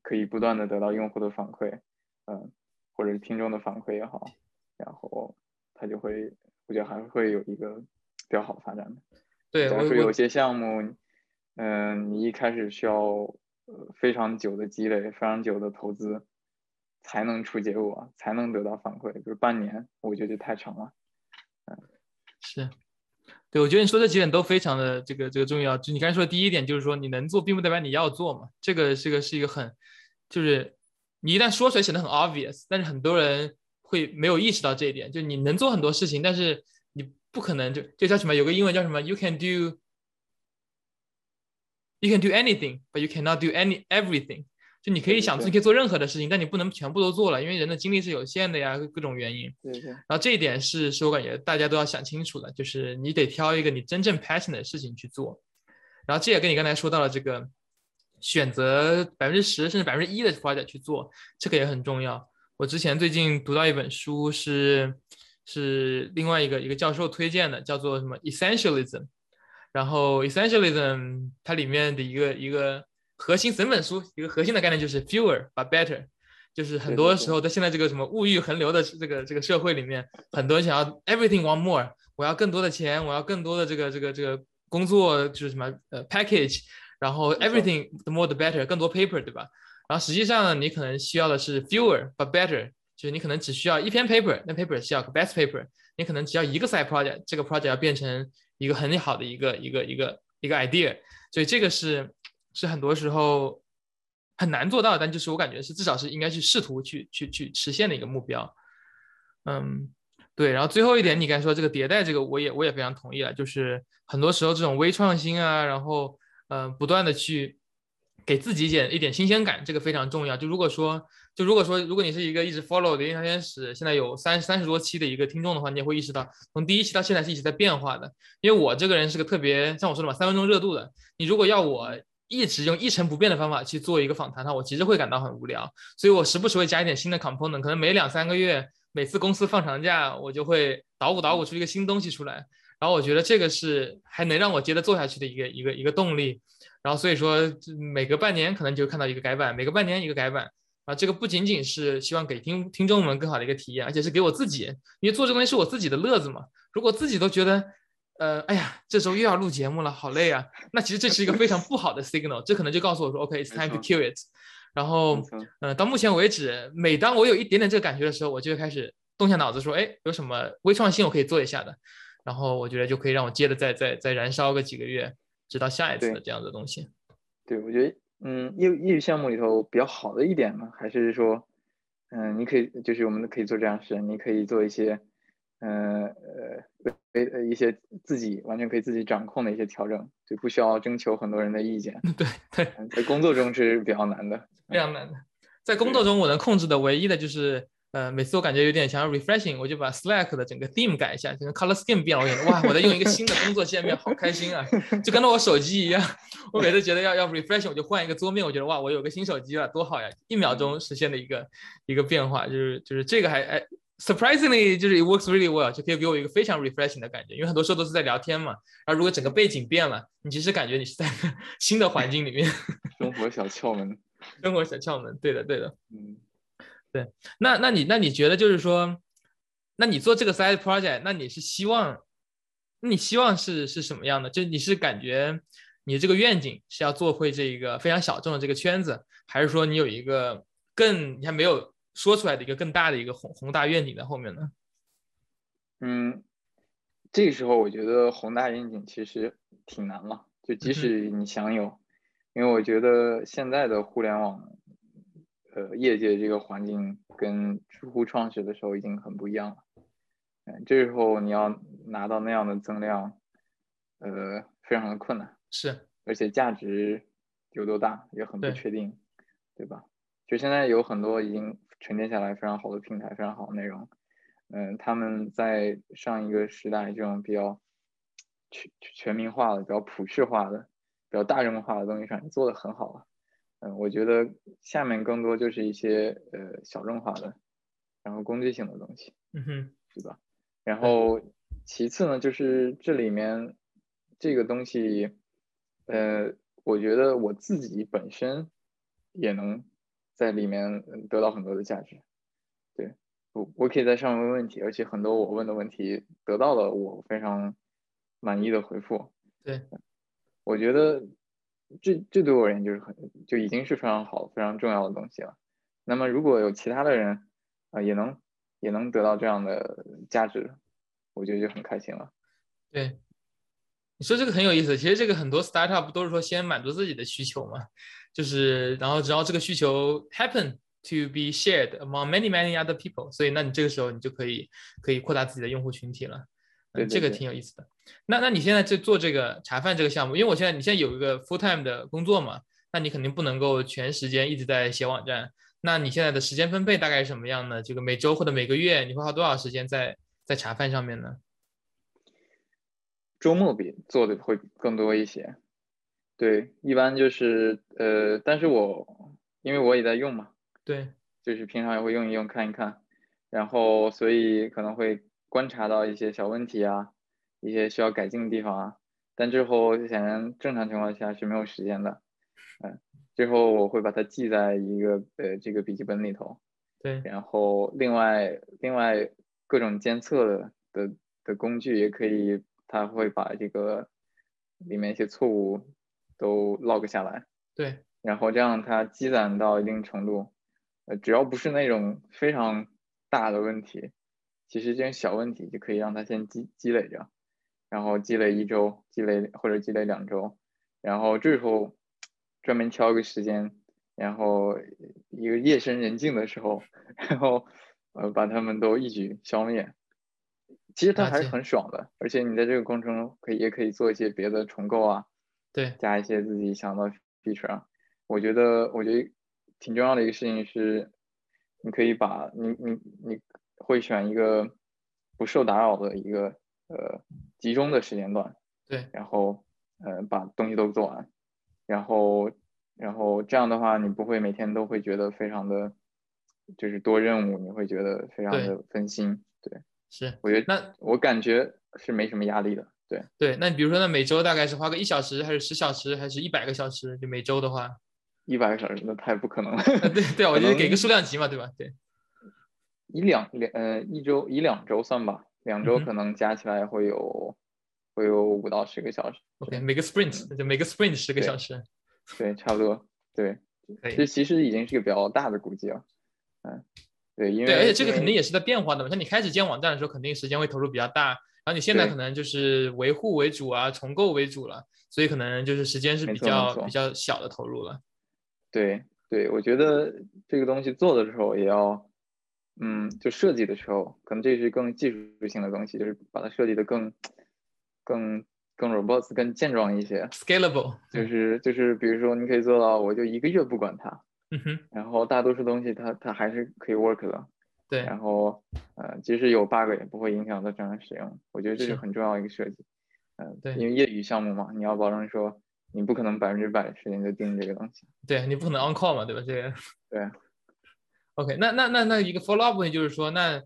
可以不断的得到用户的反馈，嗯，或者听众的反馈也好，然后它就会，我觉得还会有一个比较好的发展的。对，假如说有些项目，嗯，你一开始需要呃非常久的积累、非常久的投资，才能出结果，才能得到反馈，比如半年，我觉得太长了，嗯。是，对，我觉得你说这几点都非常的这个这个重要。就你刚才说的第一点，就是说你能做，并不代表你要做嘛。这个这个是一个很，就是你一旦说出来显得很 obvious，但是很多人会没有意识到这一点。就你能做很多事情，但是你不可能就就叫什么？有个英文叫什么？You can do, you can do anything, but you cannot do any everything. 就你可以想，你可以做任何的事情，但你不能全部都做了，因为人的精力是有限的呀，各种原因。对对。然后这一点是，是我感觉大家都要想清楚的，就是你得挑一个你真正 passion 的事情去做。然后这也跟你刚才说到了这个，选择百分之十甚至百分之一的 project 去做，这个也很重要。我之前最近读到一本书，是是另外一个一个教授推荐的，叫做什么 Essentialism。然后 Essentialism 它里面的一个一个。核心整本书一个核心的概念就是 fewer but better，就是很多时候在现在这个什么物欲横流的这个这个社会里面，很多人想要 everything want more，我要更多的钱，我要更多的这个这个这个工作就是什么呃 package，然后 everything the more the better，更多 paper 对吧？然后实际上呢，你可能需要的是 fewer but better，就是你可能只需要一篇 paper，那 paper 需要个 best paper，你可能只要一个 side project，这个 project 要变成一个很好的一个一个一个一个 idea，所以这个是。是很多时候很难做到，但就是我感觉是至少是应该去试图去去去实现的一个目标。嗯，对。然后最后一点，你刚才说这个迭代，这个我也我也非常同意了。就是很多时候这种微创新啊，然后嗯，不断的去给自己一点一点新鲜感，这个非常重要。就如果说就如果说如果你是一个一直 follow 的营销天使，现在有三三十多期的一个听众的话，你也会意识到从第一期到现在是一直在变化的。因为我这个人是个特别像我说的嘛，三分钟热度的。你如果要我。一直用一成不变的方法去做一个访谈，那我其实会感到很无聊，所以我时不时会加一点新的 component，可能每两三个月，每次公司放长假，我就会捣鼓捣鼓出一个新东西出来，然后我觉得这个是还能让我接着做下去的一个一个一个动力，然后所以说每隔半年可能就看到一个改版，每隔半年一个改版，啊，这个不仅仅是希望给听听众们更好的一个体验，而且是给我自己，因为做这东西是我自己的乐子嘛，如果自己都觉得。呃，哎呀，这时候又要录节目了，好累啊！那其实这是一个非常不好的 signal，这可能就告诉我说，OK，it's time to kill it。然后，呃，到目前为止，每当我有一点点这个感觉的时候，我就会开始动下脑子说，哎，有什么微创新我可以做一下的。然后我觉得就可以让我接着再再再燃烧个几个月，直到下一次的这样的东西。对，我觉得，嗯，业业余项目里头比较好的一点呢，还是说，嗯，你可以就是我们可以做这样事，你可以做一些。嗯呃呃一些自己完全可以自己掌控的一些调整，就不需要征求很多人的意见。对对，在工作中是比较难的，非常难的。在工作中，我能控制的唯一的就是呃，每次我感觉有点想要 refreshing，我就把 Slack 的整个 theme 改一下，整个 color scheme 变了，我觉得哇，我在用一个新的工作界面，好开心啊，就跟着我手机一样。我每次觉得要要 refreshing，我就换一个桌面，我觉得哇，我有个新手机了，多好呀，一秒钟实现的一个一个变化，就是就是这个还哎，surprisingly 就是 it works really well，就可以给我一个非常 refreshing 的感觉，因为很多时候都是在聊天嘛，然后如果整个背景变了，你其实感觉你是在新的环境里面。生活小窍门，生活小窍门，对的对的，嗯。对，那那你那你觉得就是说，那你做这个 side project，那你是希望，你希望是是什么样的？就你是感觉你这个愿景是要做会这一个非常小众的这个圈子，还是说你有一个更你还没有说出来的一个更大的一个宏宏大愿景在后面呢？嗯，这个时候我觉得宏大愿景其实挺难了，就即使你想有，因为我觉得现在的互联网。呃，业界这个环境跟知乎创始的时候已经很不一样了。嗯，这时候你要拿到那样的增量，呃，非常的困难。是，而且价值有多大也很不确定，对吧？就现在有很多已经沉淀下来非常好的平台，非常好的内容。嗯，他们在上一个时代这种比较全全民化的、比较普世化的、比较大众化的东西上，做的很好了。嗯，我觉得下面更多就是一些呃小众化的，然后工具性的东西，嗯哼，对吧？然后其次呢，就是这里面这个东西，呃，我觉得我自己本身也能在里面得到很多的价值，对我我可以在上面问问题，而且很多我问的问题得到了我非常满意的回复，对，我觉得。这这对我而言就是很就已经是非常好、非常重要的东西了。那么如果有其他的人啊，也能也能得到这样的价值，我觉得就很开心了。对，你说这个很有意思。其实这个很多 startup 都是说先满足自己的需求嘛，就是然后只要这个需求 happen to be shared among many many other people，所以那你这个时候你就可以可以扩大自己的用户群体了。对，这个挺有意思的。那那你现在在做这个茶饭这个项目，因为我现在你现在有一个 full time 的工作嘛，那你肯定不能够全时间一直在写网站。那你现在的时间分配大概是什么样呢？这个每周或者每个月你会花多少时间在在茶饭上面呢？周末比做的会更多一些。对，一般就是呃，但是我因为我也在用嘛，对，就是平常也会用一用看一看，然后所以可能会。观察到一些小问题啊，一些需要改进的地方啊，但之后显然正常情况下是没有时间的，嗯，最后我会把它记在一个呃这个笔记本里头，对，然后另外另外各种监测的的的工具也可以，它会把这个里面一些错误都 log 下来，对，然后这样它积攒到一定程度，呃，只要不是那种非常大的问题。其实这些小问题就可以让它先积积累着，然后积累一周，积累或者积累两周，然后这时候专门挑一个时间，然后一个夜深人静的时候，然后呃把他们都一举消灭。其实它还是很爽的，而且你在这个过程中可以也可以做一些别的重构啊，对，加一些自己想到 feature 啊。我觉得我觉得挺重要的一个事情是，你可以把你你你。会选一个不受打扰的一个呃集中的时间段，对，然后呃把东西都做完，然后然后这样的话，你不会每天都会觉得非常的，就是多任务，你会觉得非常的分心，对，是，我觉得那我感觉是没什么压力的，对，对，那你比如说那每周大概是花个一小时，还是十小时，还是一百个小时？就每周的话，一百个小时那太不可能了，对 对，我觉得给个数量级嘛，对吧？对。以两两呃一周以两周算吧，两周可能加起来会有会有五到十个小时。OK，每个 sprint 就每个 sprint 十个小时。对，差不多。对，这其实已经是个比较大的估计了。嗯，对，因为对，而且这个肯定也是在变化的嘛。像你开始建网站的时候，肯定时间会投入比较大，然后你现在可能就是维护为主啊，重构为主了，所以可能就是时间是比较比较小的投入了。对对，我觉得这个东西做的时候也要。嗯，就设计的时候，可能这是更技术性的东西，就是把它设计的更、更、更 robust、更健壮一些，scalable。就是就是，比如说，你可以做到，我就一个月不管它，嗯哼，然后大多数东西它它还是可以 work 的，对，然后呃，即使有 bug 也不会影响到正常使用。我觉得这是很重要的一个设计。嗯，对，因为业余项目嘛，你要保证说你不可能百分之百时间就盯这个东西。对你不可能 on call 嘛，对吧？这个。对。OK，那那那那一个 follow up 问题就是说，那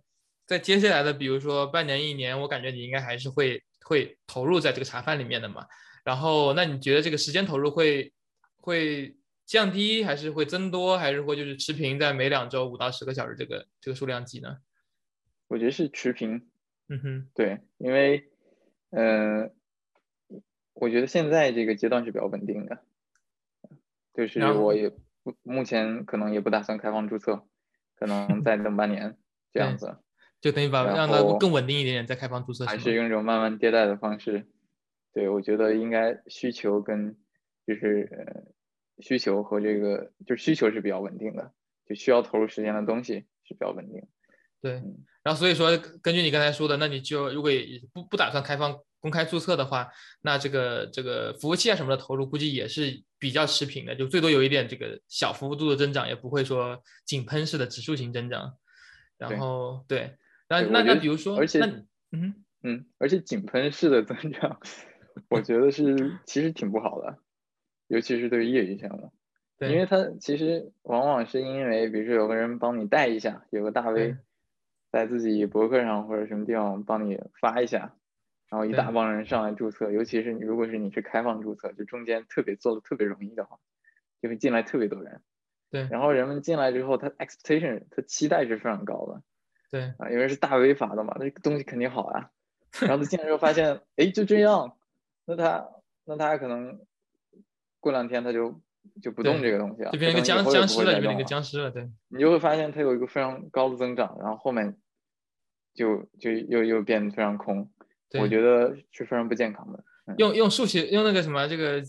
在接下来的比如说半年一年，我感觉你应该还是会会投入在这个茶饭里面的嘛。然后，那你觉得这个时间投入会会降低，还是会增多，还是会就是持平在每两周五到十个小时这个这个数量级呢？我觉得是持平。嗯哼，对，因为呃，我觉得现在这个阶段是比较稳定的，就是我也不目前可能也不打算开放注册，可能再等半年 这样子，就等于把让它更稳定一点点再开放注册，还是用这种慢慢迭代的方式。对，我觉得应该需求跟就是呃需求和这个就是需求是比较稳定的，就需要投入时间的东西是比较稳定。对，然后所以说根据你刚才说的，那你就如果不不打算开放公开注册的话，那这个这个服务器啊什么的投入估计也是比较持平的，就最多有一点这个小幅度的增长，也不会说井喷式的指数型增长。然后对，那那那比如说，而且嗯嗯，而且井喷式的增长。我觉得是其实挺不好的，尤其是对于业余项目，因为它其实往往是因为，比如说有个人帮你带一下，有个大 V 在自己博客上或者什么地方帮你发一下，然后一大帮人上来注册，尤其是你如果是你是开放注册，就中间特别做的特别容易的话，就会进来特别多人。对，然后人们进来之后，他 expectation 他期待是非常高的。对啊，因为是大 V 发的嘛，那东西肯定好啊。然后他进来之后发现，哎，就这样。那他那他可能过两天他就就不动这个东西了，就变成一个僵僵尸了，就变成一个僵尸了。对，你就会发现它有一个非常高的增长，然后后面就就又又变得非常空。我觉得是非常不健康的。用用数学用那个什么这个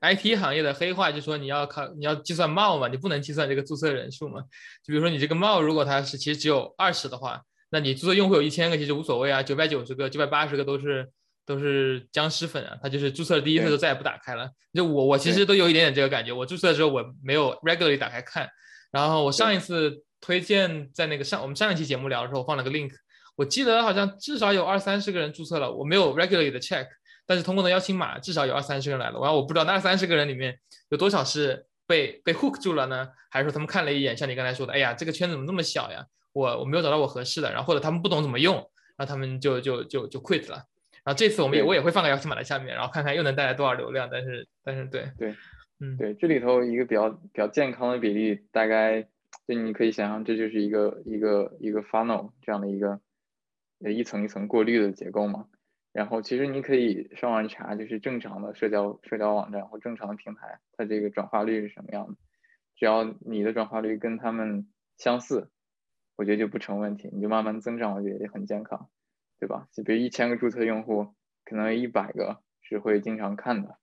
IT 行业的黑话，就说你要考你要计算帽嘛，你不能计算这个注册人数嘛。就比如说你这个帽，如果它是其实只有二十的话，那你注册用户有一千个其实无所谓啊，九百九十个、九百八十个都是。都是僵尸粉啊，他就是注册了第一次就再也不打开了。就我我其实都有一点点这个感觉，我注册的时候我没有 regularly 打开看，然后我上一次推荐在那个上我们上一期节目聊的时候我放了个 link，我记得好像至少有二三十个人注册了，我没有 regularly 的 check，但是通过的邀请码至少有二三十个人来了，然后我不知道那二三十个人里面有多少是被被 hook 住了呢，还是说他们看了一眼像你刚才说的，哎呀这个圈子怎么那么小呀，我我没有找到我合适的，然后或者他们不懂怎么用，然后他们就就就就 quit 了。然后这次我们也我也会放个邀请码在下面，然后看看又能带来多少流量。但是但是对对，嗯对，这里头一个比较比较健康的比例，大概就你可以想象，这就是一个一个一个 funnel 这样的一个一层一层过滤的结构嘛。然后其实你可以上网查，就是正常的社交社交网站或正常的平台，它这个转化率是什么样的。只要你的转化率跟他们相似，我觉得就不成问题，你就慢慢增长，我觉得也很健康。对吧？就比如一千个注册用户，可能一百个是会经常看的，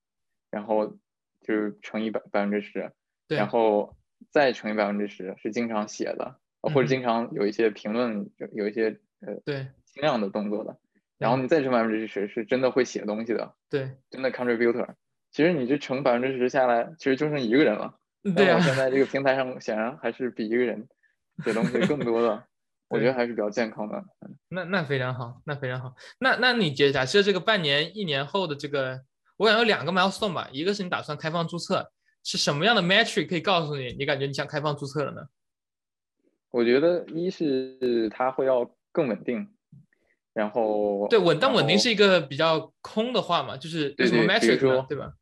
然后就是乘以百百分之十，然后再乘以百分之十是经常写的，或者经常有一些评论，有一些呃对尽量的动作的，然后你再乘百分之十是真的会写东西的，对，真的 contributor。其实你这乘百分之十下来，其实就剩一个人了。对啊。现在这个平台上显然还是比一个人写东西更多的。我觉得还是比较健康的，那那非常好，那非常好。那那你假假设这个半年、一年后的这个，我感觉有两个 milestone 吧，一个是你打算开放注册，是什么样的 metric 可以告诉你，你感觉你想开放注册了呢？我觉得一是它会要更稳定，然后对稳，但稳定是一个比较空的话嘛，就是什么 metric 呢？对吧？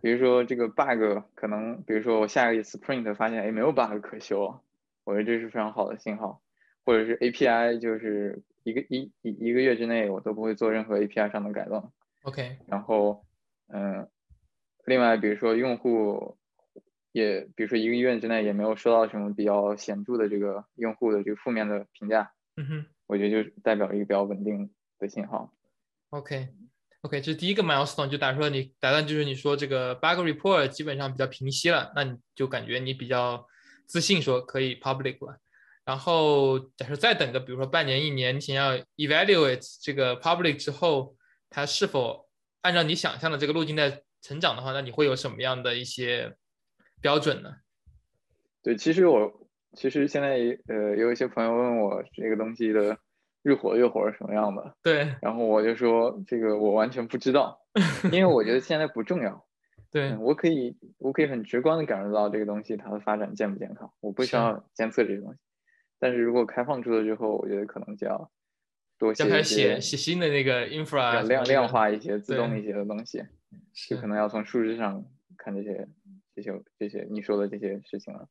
比如说这个 bug 可能，比如说我下一个 sprint 发现哎没有 bug 可修，我觉得这是非常好的信号。或者是 API，就是一个一一一个月之内，我都不会做任何 API 上的改动。OK。然后，嗯，另外，比如说用户也，比如说一个月之内也没有收到什么比较显著的这个用户的这个负面的评价。嗯哼。我觉得就代表一个比较稳定的信号。OK。OK，这是第一个 milestone，就打说你打算就是你说这个 bug report 基本上比较平息了，那你就感觉你比较自信说可以 public 了。然后，假设再等个，比如说半年、一年，你想要 evaluate 这个 public 之后，它是否按照你想象的这个路径在成长的话，那你会有什么样的一些标准呢？对，其实我其实现在呃有一些朋友问我这个东西的日活月活是什么样的，对，然后我就说这个我完全不知道，因为我觉得现在不重要。对我可以我可以很直观的感受到这个东西它的发展健不健康，我不需要监测这些东西。但是如果开放出了之后，我觉得可能就要多写一些写新的那个 infra，量量化一些、自动一些的东西，就可能要从数字上看这些、这些、这些你说的这些事情了。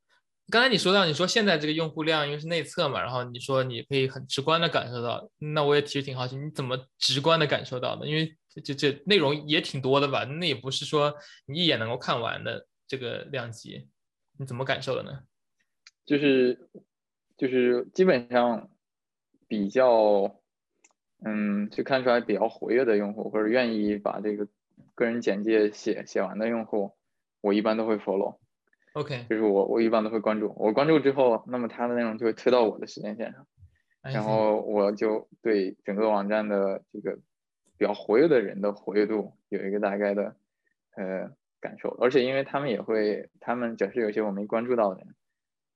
刚才你说到，你说现在这个用户量因为是内测嘛，然后你说你可以很直观的感受到，那我也其实挺好奇，你怎么直观的感受到的？因为这这这内容也挺多的吧？那也不是说你一眼能够看完的这个量级，你怎么感受的呢？就是。就是基本上比较，嗯，就看出来比较活跃的用户，或者愿意把这个个人简介写写完的用户，我一般都会 follow。OK，就是我我一般都会关注，我关注之后，那么他的内容就会推到我的时间线上，然后我就对整个网站的这个比较活跃的人的活跃度有一个大概的呃感受，而且因为他们也会，他们假设有些我没关注到的人。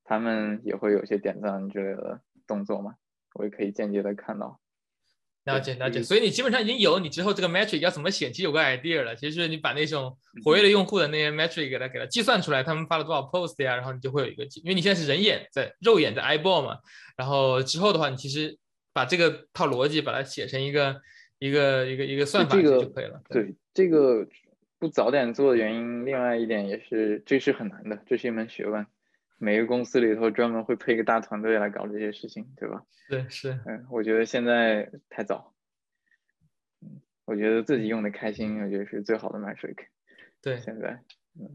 他们也会有些点赞之类的动作嘛，我也可以间接的看到。了解了解，所以你基本上已经有你之后这个 metric 要怎么写，其实有个 idea 了。其实你把那种活跃的用户的那些 metric 给它给它计算出来，他们发了多少 post 呀，然后你就会有一个，因为你现在是人眼在肉眼在 eyeball 嘛，然后之后的话，你其实把这个套逻辑把它写成一个一个一个一个算法就可以了。对这个不早点做的原因，另外一点也是这是很难的，这是一门学问。每个公司里头专门会配一个大团队来搞这些事情，对吧？对，是。嗯，我觉得现在太早。嗯，我觉得自己用的开心，我觉得是最好的 metric。对，现在。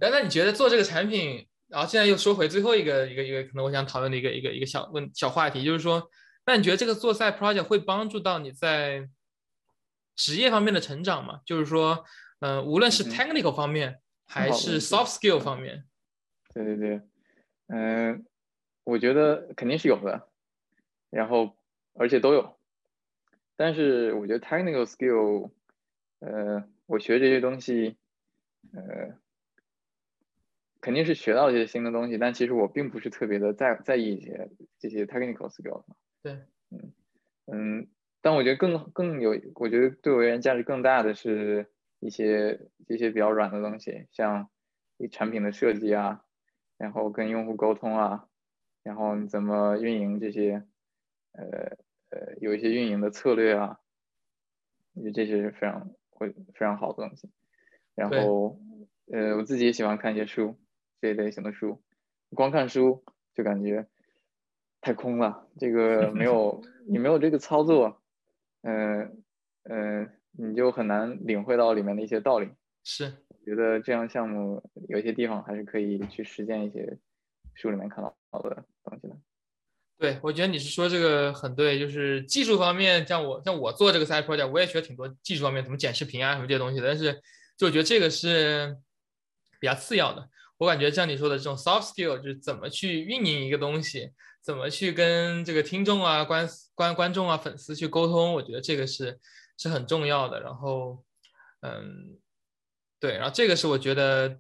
那那你觉得做这个产品，然后现在又说回最后一个一个一个可能我想讨论的一个一个一个小问小话题，就是说，那你觉得这个做赛 project 会帮助到你在职业方面的成长吗？就是说，嗯，无论是 technical 方面还是 soft skill 方面。对对对。嗯，我觉得肯定是有的，然后而且都有，但是我觉得 technical skill，呃，我学这些东西，呃，肯定是学到一些新的东西，但其实我并不是特别的在在意一些这些 technical skill。对，嗯嗯，但我觉得更更有，我觉得对我而言价值更大的是一些一些比较软的东西，像产品的设计啊。然后跟用户沟通啊，然后你怎么运营这些，呃呃，有一些运营的策略啊，我觉得这些是非常会非常好的东西。然后，呃，我自己也喜欢看一些书，这一类型的书。光看书就感觉太空了，这个没有 你没有这个操作，嗯嗯，你就很难领会到里面的一些道理。是。觉得这样项目有些地方还是可以去实践一些书里面看到的东西的。对，我觉得你是说这个很对，就是技术方面，像我像我做这个 side project，我也学挺多技术方面怎么剪视频啊什么这些东西的。但是就我觉得这个是比较次要的。我感觉像你说的这种 soft skill，就是怎么去运营一个东西，怎么去跟这个听众啊、观观观众啊、粉丝去沟通，我觉得这个是是很重要的。然后，嗯。对，然后这个是我觉得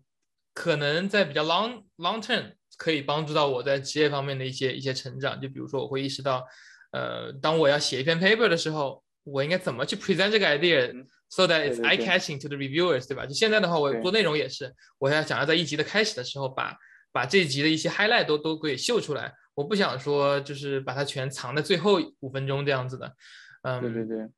可能在比较 long long term 可以帮助到我在职业方面的一些一些成长。就比如说，我会意识到，呃，当我要写一篇 paper 的时候，我应该怎么去 present 这个 idea，so that it's eye catching to the reviewers，对吧？就现在的话，我做内容也是，我要想要在一集的开始的时候，把把这一集的一些 highlight 都都给秀出来。我不想说就是把它全藏在最后五分钟这样子的。嗯，对对对，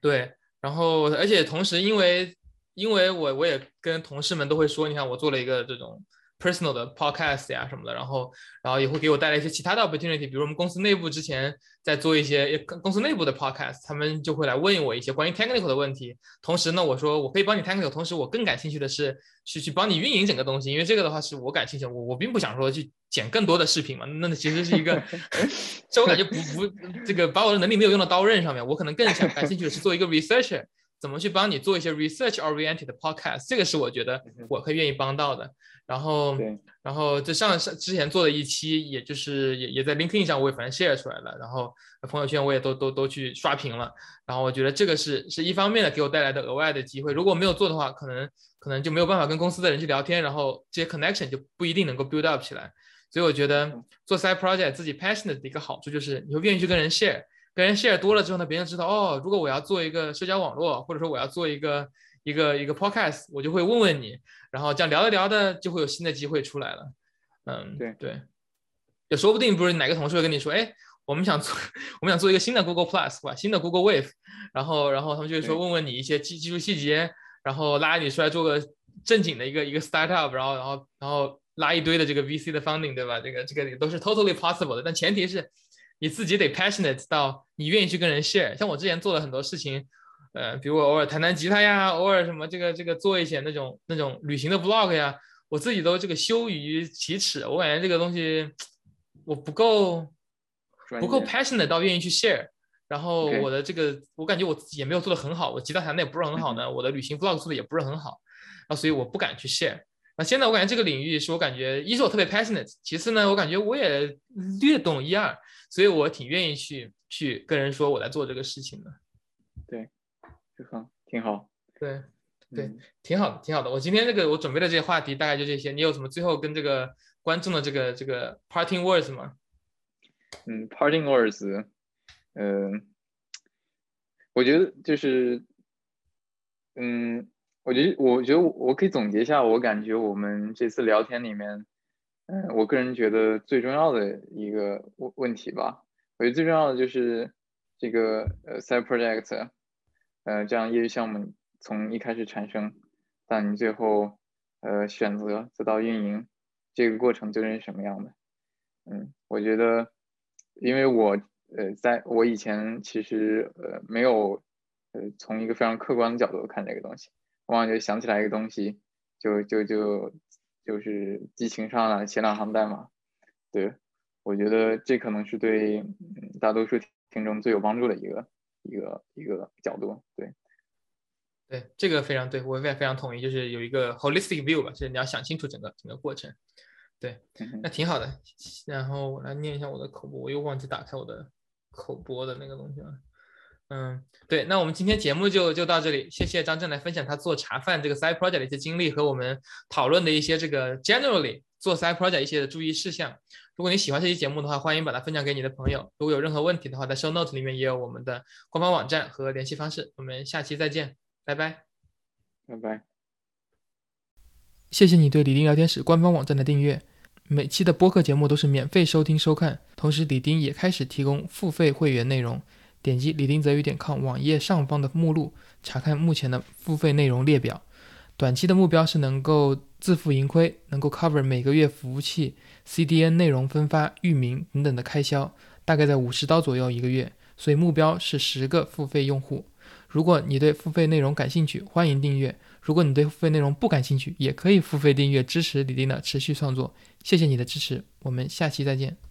对。然后，而且同时，因为因为我我也跟同事们都会说，你看我做了一个这种 personal 的 podcast 呀什么的，然后然后也会给我带来一些其他的 opportunity，比如我们公司内部之前在做一些公司内部的 podcast，他们就会来问我一些关于 technical 的问题。同时呢，我说我可以帮你 technical，同时我更感兴趣的是去去帮你运营整个东西，因为这个的话是我感兴趣，我我并不想说去剪更多的视频嘛，那其实是一个，这我感觉不不这个把我的能力没有用到刀刃上面，我可能更想感兴趣的是做一个 researcher。怎么去帮你做一些 research oriented podcast？这个是我觉得我会愿意帮到的。然后，然后这上上之前做的一期，也就是也也在 LinkedIn 上我也反正 share 出来了，然后朋友圈我也都都都去刷屏了。然后我觉得这个是是一方面的给我带来的额外的机会。如果没有做的话，可能可能就没有办法跟公司的人去聊天，然后这些 connection 就不一定能够 build up 起来。所以我觉得做 side project 自己 passionate 的一个好处就是你会愿意去跟人 share，跟人 share 多了之后呢，别人知道哦，如果我要做一个社交网络，或者说我要做一个一个一个 podcast，我就会问问你，然后这样聊着聊的就会有新的机会出来了。嗯，对对，也说不定不是哪个同事会跟你说，哎，我们想做我们想做一个新的 Google Plus 吧，新的 Google Wave，然后然后他们就会说问问你一些技技术细节，然后拉你出来做个正经的一个一个 startup，然后然后然后拉一堆的这个 VC 的 funding，对吧？这个这个都是 totally possible 的，但前提是你自己得 passionate 到你愿意去跟人 share。像我之前做了很多事情，呃，比如我偶尔弹弹吉他呀，偶尔什么这个这个做一些那种那种旅行的 vlog 呀。我自己都这个羞于启齿，我感觉这个东西我不够不够 passionate 到愿意去 share。然后我的这个，我感觉我自己也没有做的很好，我吉他弹的也不是很好呢，我的旅行 vlog 做的也不是很好，啊，所以我不敢去 share。那现在我感觉这个领域是我感觉，一是我特别 passionate，其次呢，我感觉我也略懂一二，所以我挺愿意去去跟人说我在做这个事情的。对，很挺好。对。对，挺好的，挺好的。我今天这个我准备的这些话题大概就这些。你有什么最后跟这个观众的这个这个 parting words 吗？嗯，parting words，嗯，我觉得就是，嗯，我觉得我觉得我可以总结一下，我感觉我们这次聊天里面，嗯，我个人觉得最重要的一个问问题吧，我觉得最重要的就是这个呃 side project，呃，这样业余项目。从一开始产生，到你最后，呃，选择再到运营，这个过程究竟是什么样的？嗯，我觉得，因为我，呃，在我以前其实，呃，没有，呃，从一个非常客观的角度看这个东西，往往就想起来一个东西，就就就就是激情上来写两行代码。对，我觉得这可能是对大多数听众最有帮助的一个一个一个角度。对。对，这个非常对，我也非常同意，就是有一个 holistic view 吧，就是你要想清楚整个整个过程。对，那挺好的。然后我来念一下我的口播，我又忘记打开我的口播的那个东西了。嗯，对，那我们今天节目就就到这里，谢谢张震来分享他做茶饭这个 side project 的一些经历和我们讨论的一些这个 generally 做 side project 一些的注意事项。如果你喜欢这期节目的话，欢迎把它分享给你的朋友。如果有任何问题的话，在 show note 里面也有我们的官方网站和联系方式。我们下期再见。拜拜，拜拜。谢谢你对李丁聊天室官方网站的订阅，每期的播客节目都是免费收听收看。同时，李丁也开始提供付费会员内容，点击李丁泽宇点 com 网页上方的目录，查看目前的付费内容列表。短期的目标是能够自负盈亏，能够 cover 每个月服务器、CDN 内容分发、域名等等的开销，大概在五十刀左右一个月。所以目标是十个付费用户。如果你对付费内容感兴趣，欢迎订阅；如果你对付费内容不感兴趣，也可以付费订阅支持李丁的持续创作。谢谢你的支持，我们下期再见。